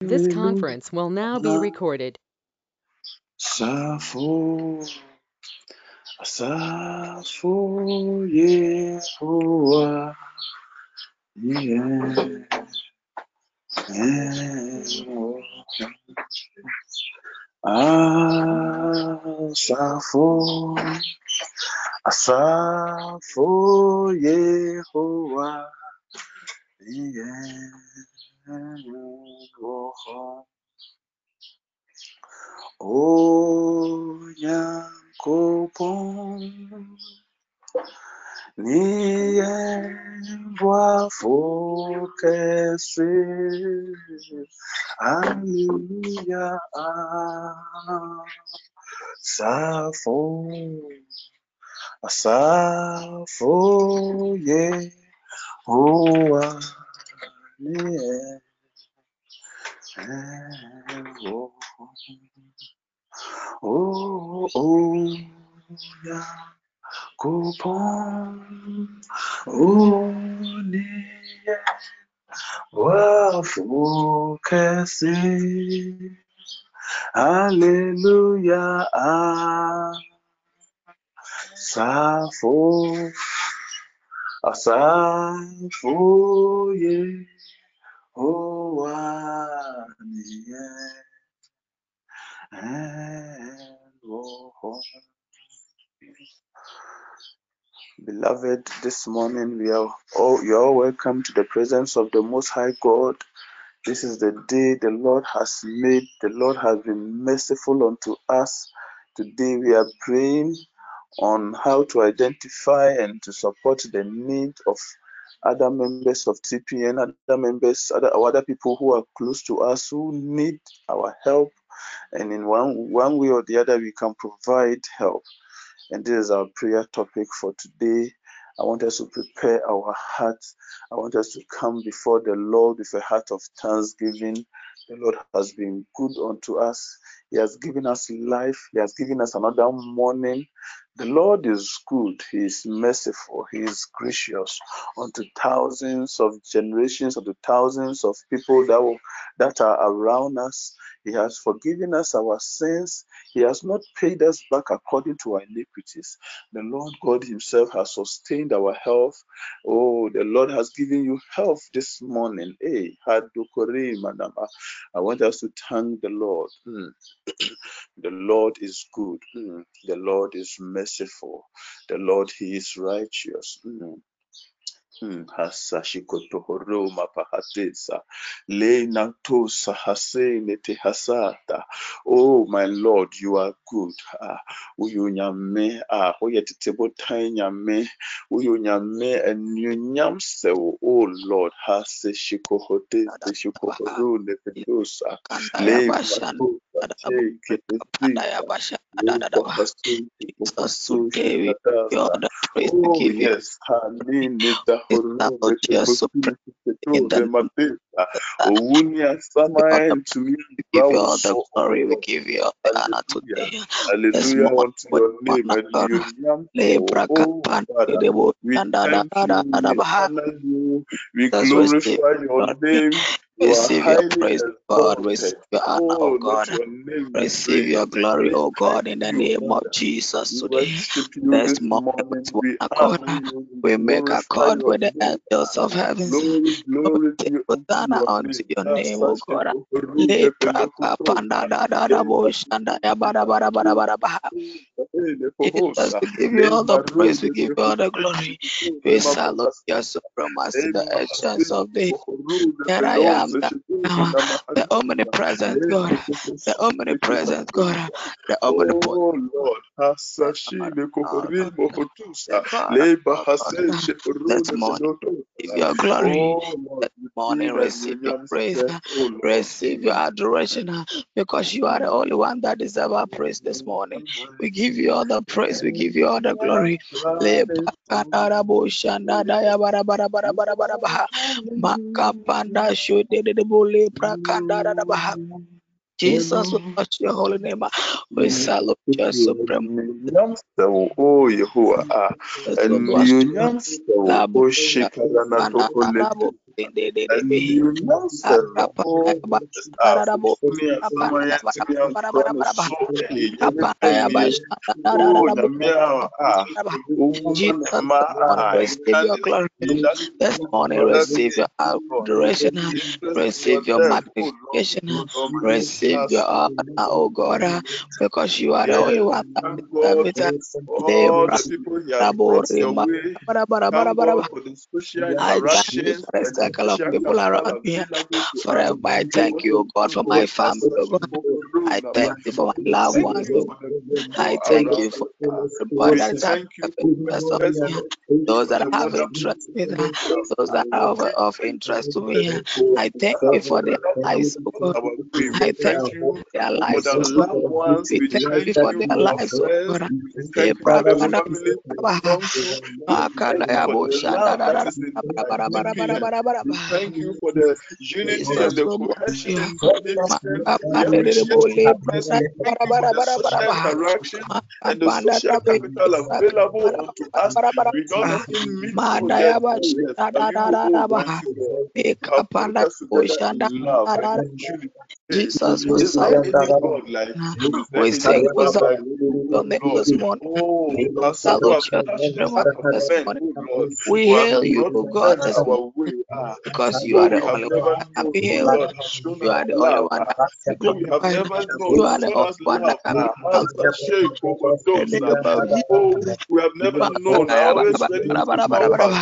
This conference will now be recorded. Yehovah, yeah, Asafo, Asafo, Yehovah, yeah. Onyankopon voa fokese Safo Safo ye Oa niye Oh, oh, ya kupon, oh, niye wafu kesi, hallelujah, ah, safo, asafo ye, oh, Beloved, this morning we are all you are all welcome to the presence of the Most High God. This is the day the Lord has made. The Lord has been merciful unto us. Today we are praying on how to identify and to support the need of other members of TPN, other members, other, other people who are close to us who need our help. And in one, one way or the other, we can provide help. And this is our prayer topic for today. I want us to prepare our hearts. I want us to come before the Lord with a heart of thanksgiving. The Lord has been good unto us. He has given us life. He has given us another morning. The Lord is good. He is merciful. He is gracious unto thousands of generations, unto thousands of people that, will, that are around us. He has forgiven us our sins. He has not paid us back according to our iniquities. The Lord God Himself has sustained our health. Oh, the Lord has given you health this morning. Hey. I want us to thank the Lord. Mm. the Lord is good. Mm. The Lord is merciful. The Lord, He is righteous. Mm. Hasashikotohoroma pahatesa. Lena tosa hasene te hasata. Oh, my Lord, you are good. Ah, uyu nyame, ah, oye titebo tai nyame, uyu nyame, enyunyam sewo. Oh, Lord, haseshikohote, seshikohoru nepedosa. Le matosa, che, ketesita. Jesus, we give you all the praise. We oh, give yes. Hanine dahoro in the Owunya Samayan to me. We give you all the glory. We give you all the honor today. Hallelujah unto your name. Hallelujah. Father, we thank you. We honor you. We glorify your name. Receive your praise, God. Receive your honor, oh God. Receive your glory, oh God, in the name of Jesus today. This with one accord, we make accord with the angels of heaven. Glory honor unto your name, oh God. Jesus, we give you all the praise, we give you all the glory. We salute your supremacy, the actions of the here I am, Ah, the, the omnipresent God, the omnipresent God, the omnipotent. Ah, ah, oh Lord, this morning, your glory. This morning, receive your praise, receive your adoration, because you are the only one that deserves our praise this morning. We give you all the praise, we give you all the glory. Makapanda baha. Jesus, we touch your holy name. We salute your supreme. Oh, Yehovah. And you, receive your glory. This morning, receive your adoration, receive your magnification, receive your honor, oh God, because you are the only one that deserve it. All the people here brought your way. Thank God for the social I thank you interactions for the and the circle of people around me. available to us. Forever, I thank you, oh God, for my family, oh I thank you for my loved ones, you oh for God. the people I thank you for ah. everybody that is having thank you of for the interest of me. Those that have interest in me, those that ah. are of, interest to you for the me. I thank ah, you for their lives, oh God. brought our way. We I thank you for their lives, oh. We thank you for their lives, oh. Thank you for they belong to. We thank you for the love that is in their. Thank you for the unity and the oh cohesion you. significant. We appreciate you immensely. We thank you for the and the social capital available unto us. We don't often meet, oh yes, oh yes, but you, oh mighty God, have brought us together in love. And truly, hey, Jesus, is there God? We any sing, we God salute like you, your oh name Lord? this morning. Oh, We you are some who salute have your touched the supremacy heart of this men, morning. oh Lord, We who have hail you, God, this morning our. Ah, because you are the only one never that can known, be oh hailed. Lord, have shown You are the only one Ah, that can be we have never known You have are the only one that can be Ah, exalted. Hasa Sheikh In the Ogodosa. name of Oh, Jesus. we have never known, are always ready to help us.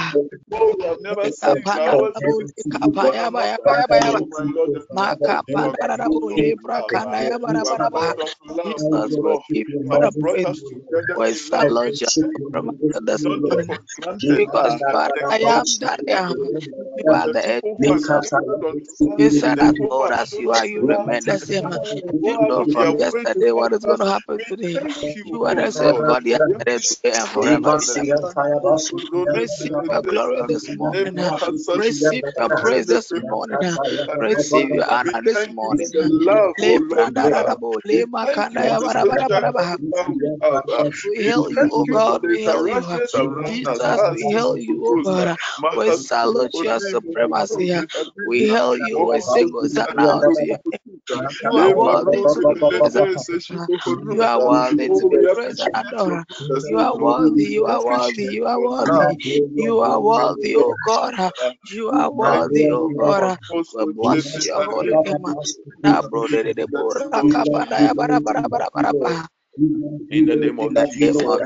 Oh, we have never seen, are always ready to run alongside. Oh, my Lord, the people you have shown us love. Ah, you have shown us oh Jesus, we Lord. give you You have the brought praise. us together We in love. salute We your thank supremacy. We this don't take morning for granted because ah, you are the the I am that I am. You are the the people who are Jesus. devoted unto us, You said the as old as you are, you remain the same. You know from their way to yesterday what is going to happen today. you, You are oh the same. God yesterday, today, and forever. Receive your glory this morning. Receive your praise this morning. Receive your honor this you morning. for the love, Le oh Lord. Ah, brandarabo, We you. Ah, hail you, O you God. We hail you. interactions around us. Jesus, Ah, we hail you, O God. We salute your supremacy. We hail you. We sing Hosanna unto your name. You are worthy to be praised and adored. You are worthy to Oh, be we praised and appreciate your adored. goodness, You oh are Lord. worthy. You We are worthy. appreciate You are your worthy. love. You are worthy, O God. You We are thank worthy, O you, our God. We apostle, bless your holy name. In the name In of the name Jesus.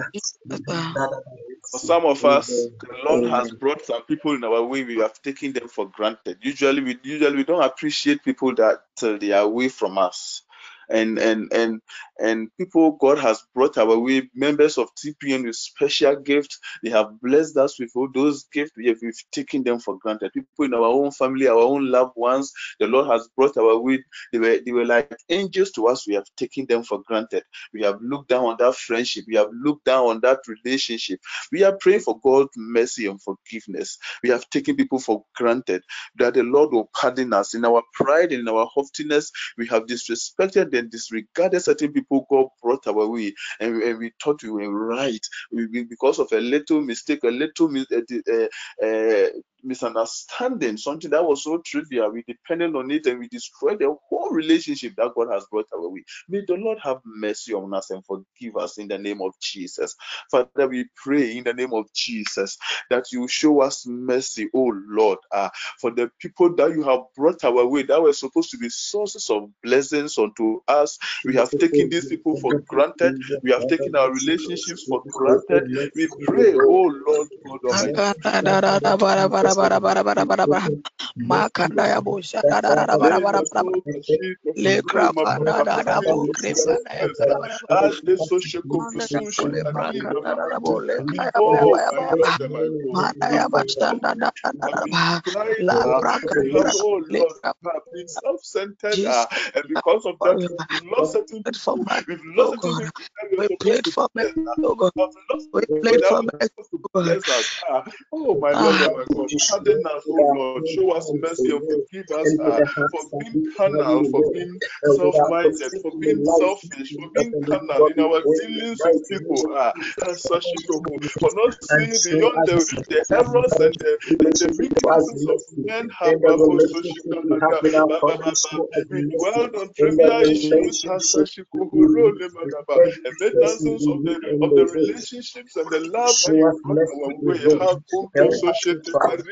For some of us, the Lord has brought some people in our way. We have taken them for granted. Usually, we usually we don't appreciate people that till they are away from us. And and and and people God has brought our way, members of TPN with special gifts. They have blessed us with all those gifts. We have taken them for granted. People in our own family, our own loved ones, the Lord has brought our way. They were they were like angels to us. We have taken them for granted. We have looked down on that friendship. We have looked down on that relationship. We are praying for God's mercy and forgiveness. We have taken people for granted that the Lord will pardon us. In our pride and in our haughtiness, we have disrespected and disregarded certain people God brought our way, and, we- and we thought we were right. We, we- because of a little mistake, a little mis- uh, uh, uh, misunderstanding, something that was so trivial, we depended on it and we destroyed the whole relationship that God has brought our way. May the Lord have mercy on us and forgive us in the name of Jesus. Father, we pray in the name of Jesus that you show us mercy, oh Lord, uh, for the people that you have brought our way that were supposed to be sources of blessings unto us. We have taken these people for granted. We have taken our relationships for granted. We pray, oh Lord God Almighty. Makanda da da da ba ra ba ra ba ra ba ra ba ra ba ra ba. Makanda ya bo sha da da da da ba ra ba ra ba ra ba. Le krapanda da da bo kripanda ya ba ra ba ra ba. Manda le brakanda da da bo le ya ba ya ba Oh, ya ya ba. Lord and my God, Manda we ya ba have shanda da da da da ba. La prideful, we brakanda have, oh le Lord, krap. we have been self-centered, uh, and because of that, we we've lost certain played for people, we've oh lost certain God. people that we're We played for uh, oh God. we've lost We played for were mercy, supposed to oh God. bless us. Uh, oh, my Lord Ah, my God, pardon us, oh Lord, show us mercy and forgive us uh, for being carnal, for being self-minded, for being selfish, for being carnal in our dealings with people. Ah, for not seeing beyond the, the errors and the, the, the weaknesses of men have we dwelled on trivial issues and made nonsense of the of the relationships and the love put our way. Have associated there's the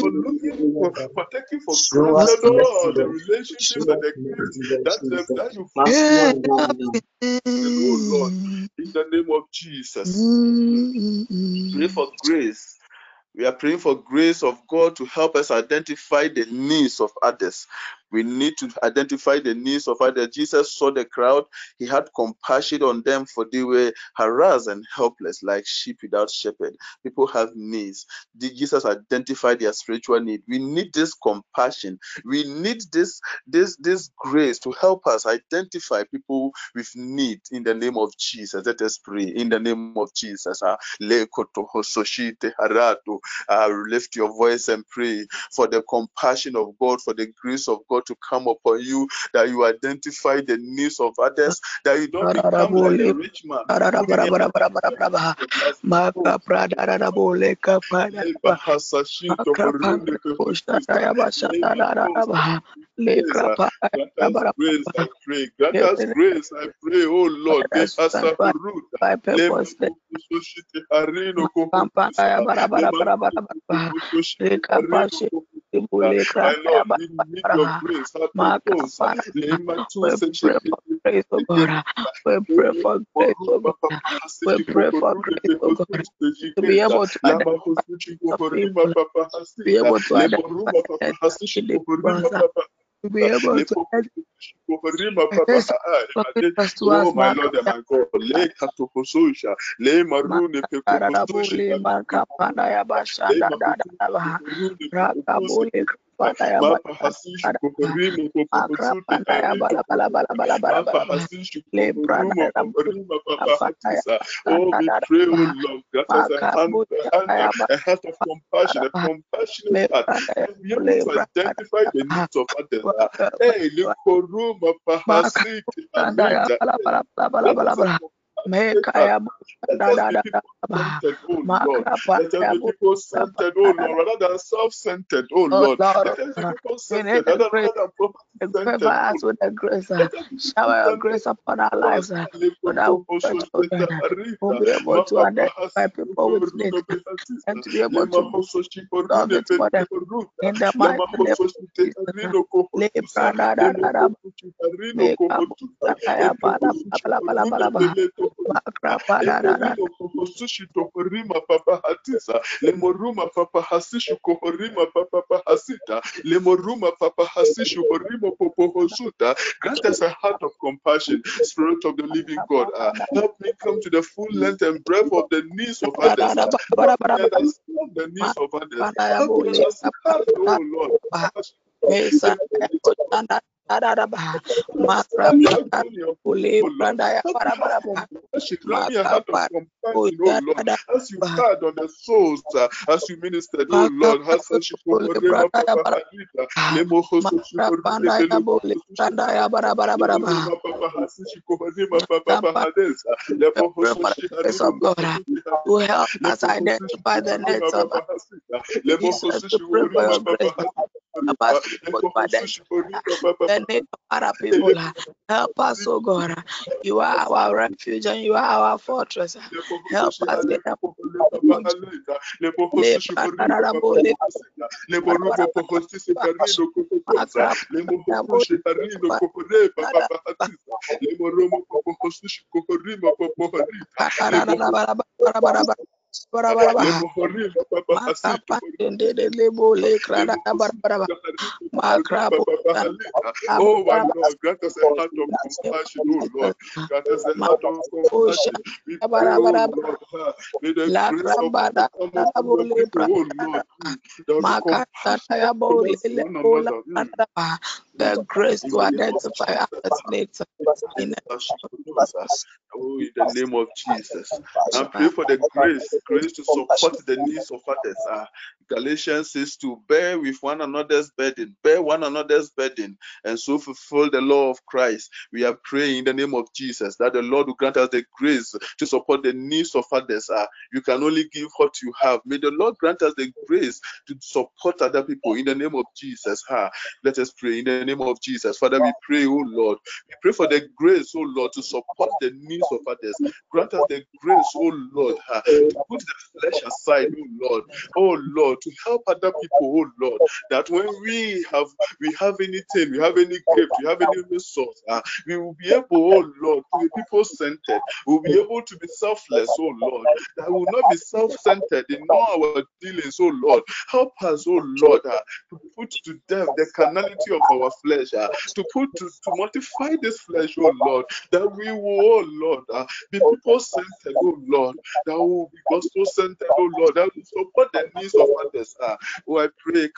for looking for, for taking for granted all the relationships and the gifts that, that you oh Lord, in the name of Jesus. Pray for grace. We are praying for grace of God to help us identify the needs of others. We need to identify the needs of others. Jesus saw the crowd. He had compassion on them for they were harassed and helpless like sheep without shepherd. People have needs. Did Jesus identify their spiritual need? We need this compassion. We need this this this grace to help us identify people with need in the name of Jesus. Let us pray in the name of Jesus. Uh, lift your voice and pray for the compassion of God, for the grace of God to come upon you, that you identify the needs of others, that you don't become like a rich man. grace, I pray. Grant us grace, I pray, oh Lord. Lord, we need your grace. We grace, oh. We pray for grace, oh God. We pray for grace, oh God. To be able to identify be able to identify to be able to oh my Lord and my God, le katokososha, le marune pekokososha, Mapa hasishi kuhurima kupukusuti Mapa hasishi kuhuruma kuhurima papa Oh, we pray, oh Lord, us a hand, a, heart of compassion, a compassionate heart, be able to identify the needs of others. Uh. Hey, amija. Let us Mekaya Let us be people centered, oh Lord, rather than self centered, oh, oh Lord. Let us be people centered rather than Equip us with the grace, uh, shower your grace upon our lives, so that we will be able to identify people with need and to be able to solve it for them. In the mighty name of Jesus uh, rima papa hatisa lemoruma papa hasishu kohorima papa hasita lemoruma papa hasishu horima popo hosuta. Grant us a heart of compassion spirit of the living God. Uh, help me come to the full length and breadth of the needs of others. Help understand the needs of others. Help oh Lord Brandaya Barabaraba as you had on the souls uh, as you ministered, oh Lord, of God to help us identify the needs of Jesus to pray for your grace help us to put the name of other people. Help us, oh God. You are our refuge and you are our fortress. Help us. Oh my Lord, grant us a heart of compassion, oh Lord. Grant us a heart of compassion. We pray, oh Lord, may the grace of God come upon oh, the people, oh Lord. The grace to identify needs in Oh, in the name of Jesus. I pray for the grace, grace to support the needs of others. Uh, Galatians says to bear with one another's burden, bear one another's burden, and so fulfill the law of Christ. We are praying in the name of Jesus that the Lord will grant us the grace to support the needs of others. Uh, you can only give what you have. May the Lord grant us the grace to support other people in the name of Jesus. Uh, let us pray in the name of Jesus. Father, we pray, oh Lord, we pray for the grace, oh Lord, to support the needs of others. Grant us the grace, oh Lord, to put the flesh aside, oh Lord, oh Lord, to help other people, oh Lord, that when we have we have anything, we have any gift, we have any resource, uh, we will be able, oh Lord, to be people centered. We'll be able to be selfless, oh Lord. That will not be self-centered in all our dealings, oh Lord. Help us, oh Lord, uh, to put to death the carnality of our flesh, uh, to put to, to mortify this flesh, oh Lord, that we will, oh Lord, uh, be people centered, oh Lord, that will be gospel centered, oh Lord, that will support the needs of others. Uh. Oh, I pray,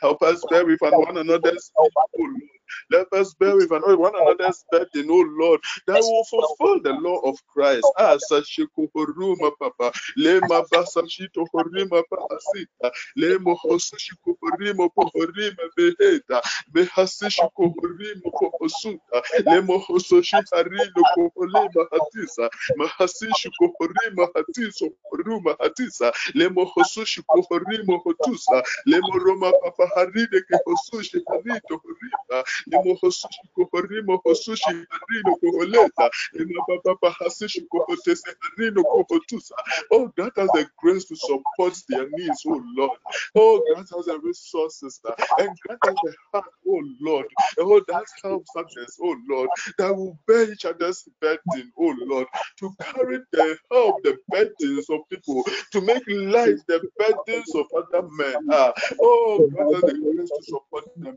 help us bear with one another's oh Lord. Let us bear with one another's burden, oh Lord, that will fulfill the law of Christ. Ah, Sashikohoruma Papa, Lema Basashito Horima Pasita, Lemo Hosushiko Horima Pohorima Beheta, Behasishiko Horima Pohosuta, Lemo Hososhi Koholema Hatisa, Mahasishiko Horima Hatiso Horuma Hatisa, Lemo Hosushiko Horima Hotusa, Lemo Roma Papa Haride Kehosushi Harito Horima, Oh, grant us the grace to support their needs, oh Lord. Oh, grant us the resources and grant us the heart, oh Lord. Oh, that helps others, oh Lord, that will bear each other's burden, oh Lord, to carry the help, the burdens of people, to make light the burdens of other men. Ah, oh, grant us the grace to support them.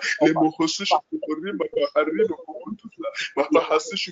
lemohosushi horima papa harino hotusa, mapa hasishi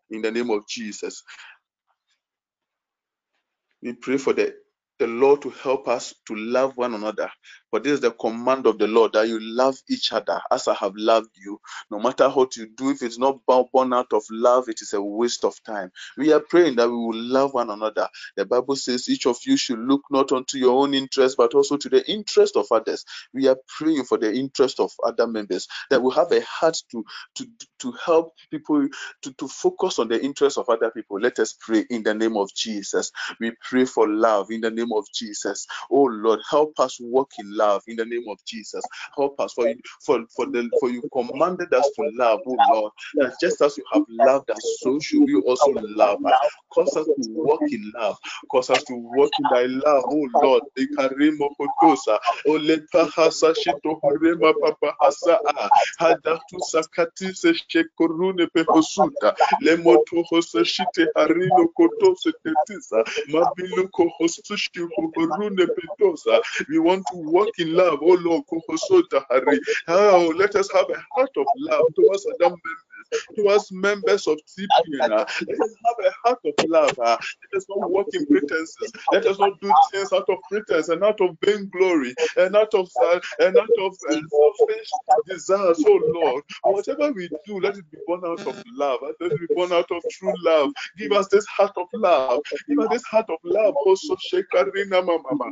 In the name of Jesus, we pray for the the Lord to help us to love one another. For this is the command of the Lord that you love each other as I have loved you. No matter what you do, if it's not born out of love, it is a waste of time. We are praying that we will love one another. The Bible says each of you should look not unto your own interest, but also to the interest of others. We are praying for the interest of other members that we have a heart to to to help people to, to focus on the interest of other people. Let us pray in the name of Jesus. We pray for love in the name of Jesus. Oh Lord, help us walk in love in the name of Jesus. Help us for for for the for you commanded us to love, oh Lord, that just as you have loved us, so should we also love. Cause us to walk in love. Cause us to walk in thy love, oh Lord. Lemoto hosa shite harino kotose tetisa, mabilu kohosushi horune petosa. We want to walk in love, oh Lord, kohosota hari. Ah, oh, let us have a heart of love towards members towards members of TPN. Uh, let us have a heart of love. Uh, let us not walk in pretenses. Let us not do things out of pretense and out of vainglory and out of uh, and out of uh, selfish desires. Oh Lord, whatever we do, let it be born out of love. Let it be born out of true love. Give us this heart of love. Give us this heart of love. Also, shekarina mama, mama,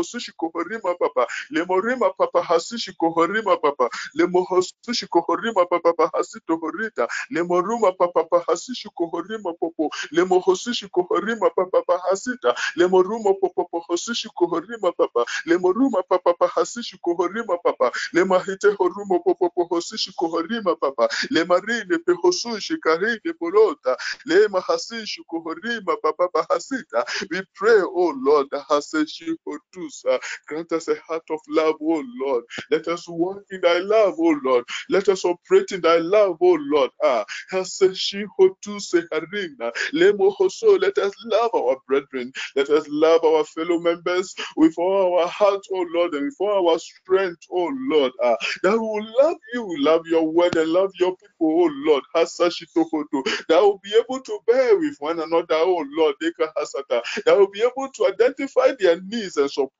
hosushi kohorima papa lemorima papa hasishi kohorima papa lemohosushi kohorima papa hasito horita papa hasishi kohorima popo kohorima papa. Hasita popo kohorima papa. Papa hasishi kohorima papa popo kohorima papa. Pe karine kohorima papa hasita we pray oh lord haseshi hotusa grant us a heart of love oh lord. Let us walk in thy love oh lord. Let us operate in thy love oh lord. Ah let us love our brethren. Let us love our fellow members with all our heart oh lord and with all our strength oh lord. Ah that we will love you love your word and love your people oh lord. That will be able to bear with one another oh lord. That will be able to identify their needs and support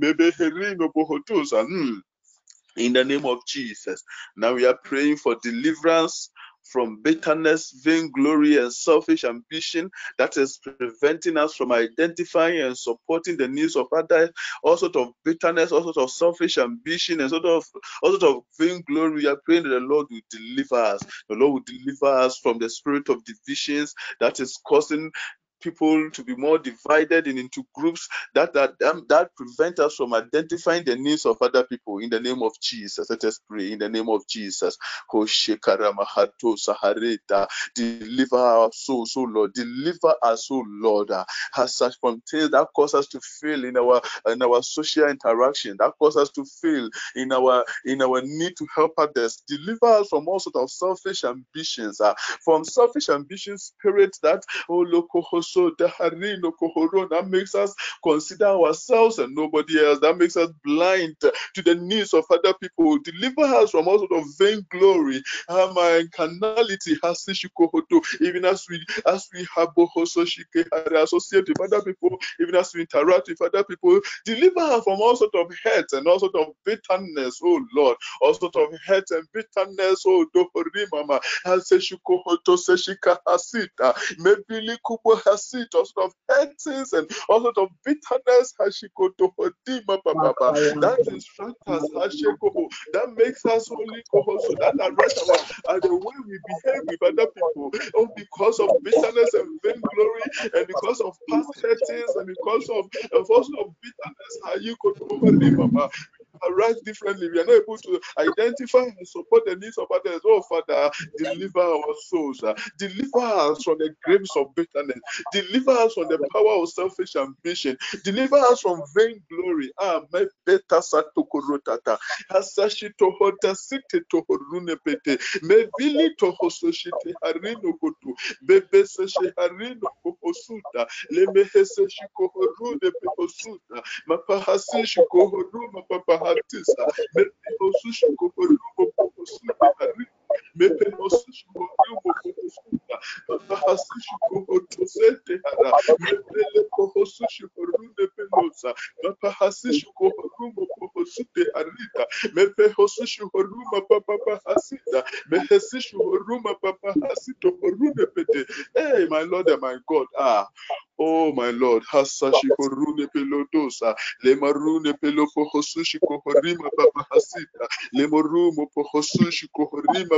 Mebe herino bohotusa. Mm. In the name of Jesus. Now we are praying for deliverance from bitterness, vainglory, and selfish ambition that is preventing us from identifying and supporting the needs of others, all sort of bitterness, all sort of selfish ambition, and sort of all sort of vainglory. We are praying that the Lord will deliver us. The Lord will deliver us from the spirit of divisions that is causing people to be more divided and into groups that that um, that prevent us from identifying the needs of other people in the name of Jesus. Let us pray in the name of Jesus. Deliver our souls, oh Lord. Deliver us, oh Lord. Has such from things that cause us to fail in our in our social interaction, that cause us to fail in our in our need to help others. Deliver us from all sort of selfish ambitions, uh, from selfish ambition spirits that oh local so that makes us consider ourselves and nobody else. That makes us blind to the needs of other people. Deliver us from all sort of vainglory, ah, and carnality, even as we as we have associate with other people, even as we interact with other people. Deliver us from all sort of hurt and all sort of bitterness, oh Lord, all sort of hurt and bitterness, oh Dohorimama, Haseshikohoto Seshika Hasita, Mebili Kubo Hasit, all sort of hurtings and all sort of bitterness, Baba. That instructs us, that makes us holy Kohoso, that arrests our uh, the way we behave with other people, oh, because of bitterness and vainglory, and because of past hurtings, and because of, of also of bitterness, how you could over Mama arise differently. We are not able to identify and support the needs of others. Oh, Father, deliver our souls. Deliver us from the grips of bitterness. Deliver us from the power of selfish ambition. Deliver us from vain glory. Ah, my tohota site tohorune pete. Me vili tohososhite harino harino baptiza. Let me also osushi kokoruko pokosuka mapa hasushi kohotosete hara mepe le kohosushi korune pelosa mapa hasushi kohorumo pohosute harita mepe hosushi horuma papa papa hey my lord and my god. Ah. Oh my Lord, Hasashi Horune Pelodosa, Lemarune Pelofo Hosushi Kohorima Papa Hasita, Lemorumo Pohosushi Kohorima Papa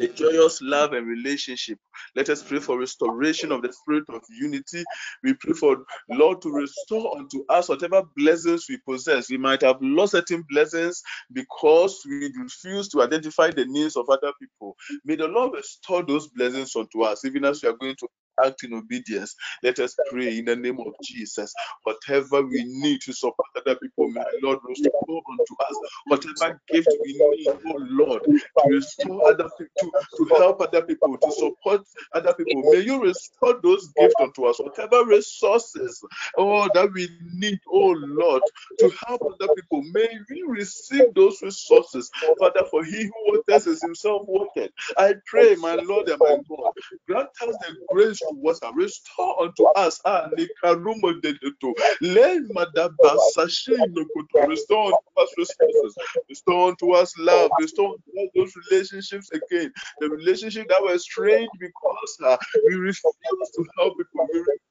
a joyous love and relationship. Let us pray for restoration of the spirit of unity. We pray for Lord to restore unto us whatever blessings we possess. We might have lost certain blessings because we refuse to identify the needs of other people. May the Lord restore those blessings unto us, even as we are going to act in obedience. Let us pray in the name of Jesus. Whatever we need to support other people, may the Lord restore unto us. Whatever gift we need, oh Lord, to restore other people, to, to help other people, to support other people. May you restore those gifts unto us. Whatever resources, oh, that we need, oh Lord, to help other people. May we receive those resources. Father, for he who waters is himself watered. I pray, my Lord and my God, grant us the grace water. Restore unto us. Ah, restore unto us resources. Restore unto us love. Restore unto us those relationships again. The relationship that was strained because uh, we refused to help people. We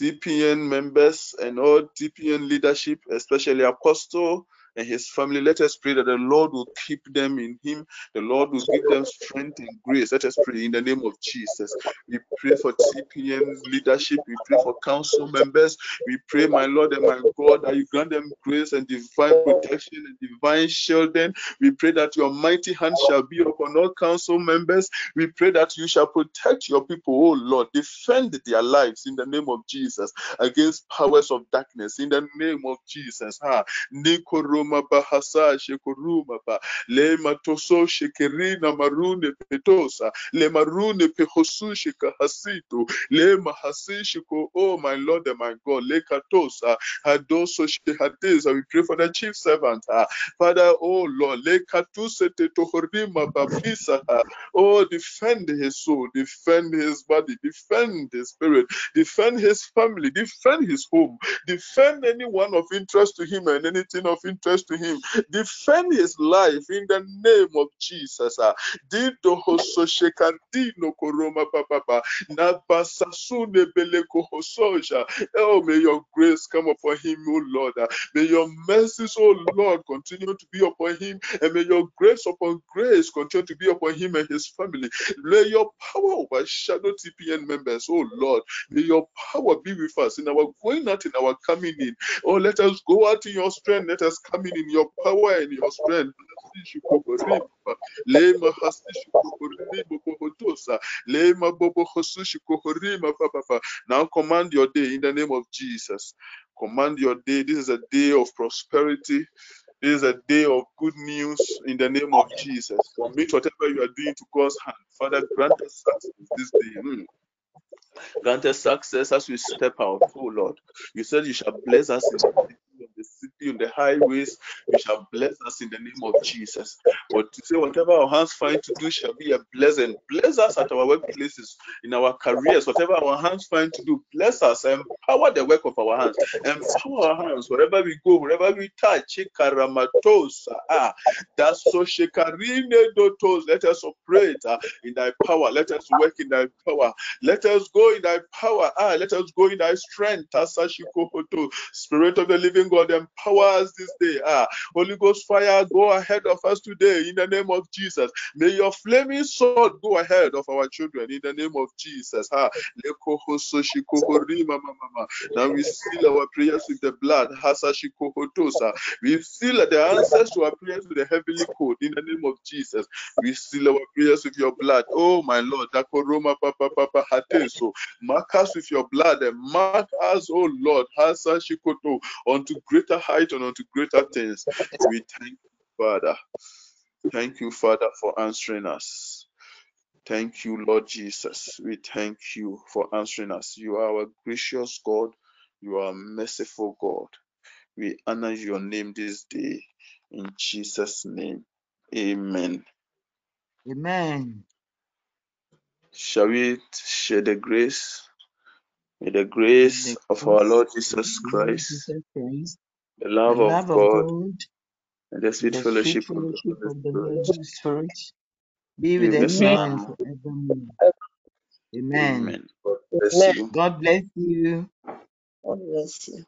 TPN members and all TPN leadership, especially Apostle and his family. Let us pray that the Lord will keep them in him. The Lord will give them strength and grace. Let us pray in the name of Jesus. We pray for TPN leadership. We pray for council members. We pray, my Lord and my God, that you grant them grace and divine protection and divine shielding. We pray that your mighty hand shall be upon all council members. We pray that you shall protect your people, oh Lord. Defend their lives in the name of Jesus against powers of darkness in the name of Jesus. Ah, ha kuruma bahasa shekuruma ba. Le matoso shekerina marune petosa. Le marune pehosu shekahasitu. Le mahasi shiko oh my lord and my god. Le katosa. Hadoso shehadeza we pray for the chief servant uh, father oh lord. Le katuse tetohorima bafisa uh, oh defend his soul. Defend his body. Defend his spirit. Defend his family. Defend his home. Defend anyone of interest to him and anything of interest to him. Defend his life in the name of Jesus. ah. Oh, may your grace come upon him, O Lord. ah. May your mercies, O Lord, continue to be upon him, and may your grace upon grace continue to be upon him and his family. May your power overshadow TPN members, oh Lord. May your power be with us in our going out, in our coming in. Oh, let us go out in your strength. Let us come in your power and your strength. Lema kuhutusa. Lema papa. Now command your day in the name of Jesus. Command your day. This is a day of prosperity. This is a day of good news in the name of Jesus. Commit whatever you are doing to God's hand. Father, grant us success this day. Mm. Grant us success as we step out, oh Lord. You said you shall bless us in the city, in the highways. You shall bless us in the name of Jesus. But to say whatever our hands find to do shall be a blessing. Bless us at our workplaces, in our careers, whatever our hands find to do. Bless us, empower the work of our hands. Empower our hands wherever we go, wherever we touch. Ah, that's so. Let us operate ah, in thy power. Let us work in thy power. Let us go in thy power. Ah, let us go in thy strength. Spirit of the living God, empower us this day. Ah, Holy Ghost fire, go ahead of us today in the name of Jesus. May your flaming sword go ahead of our children in the name of Jesus. Ah, Now we seal our prayers with the blood. We seal the answers to our prayers with the heavenly code in the name of Jesus. We seal our prayers with your blood. Oh my Lord. Mark us with your blood and mark us, oh Lord, Hasa unto greater height and unto greater things. We thank you, Father. Thank you, Father, for answering us. Thank you, Lord Jesus. We thank you for answering us. You are our gracious God. You are a merciful God. We honor your name this day. In Jesus' name. Amen. Amen. Shall we share the grace? May the grace of our Lord Jesus Christ, the the love of love of God, God, and the sweet the fellowship of the fellowship Holy of the Spirit Holy Spirit be be with with us us now now and and forevermore. Amen. Amen. God bless you. God bless you. God bless you.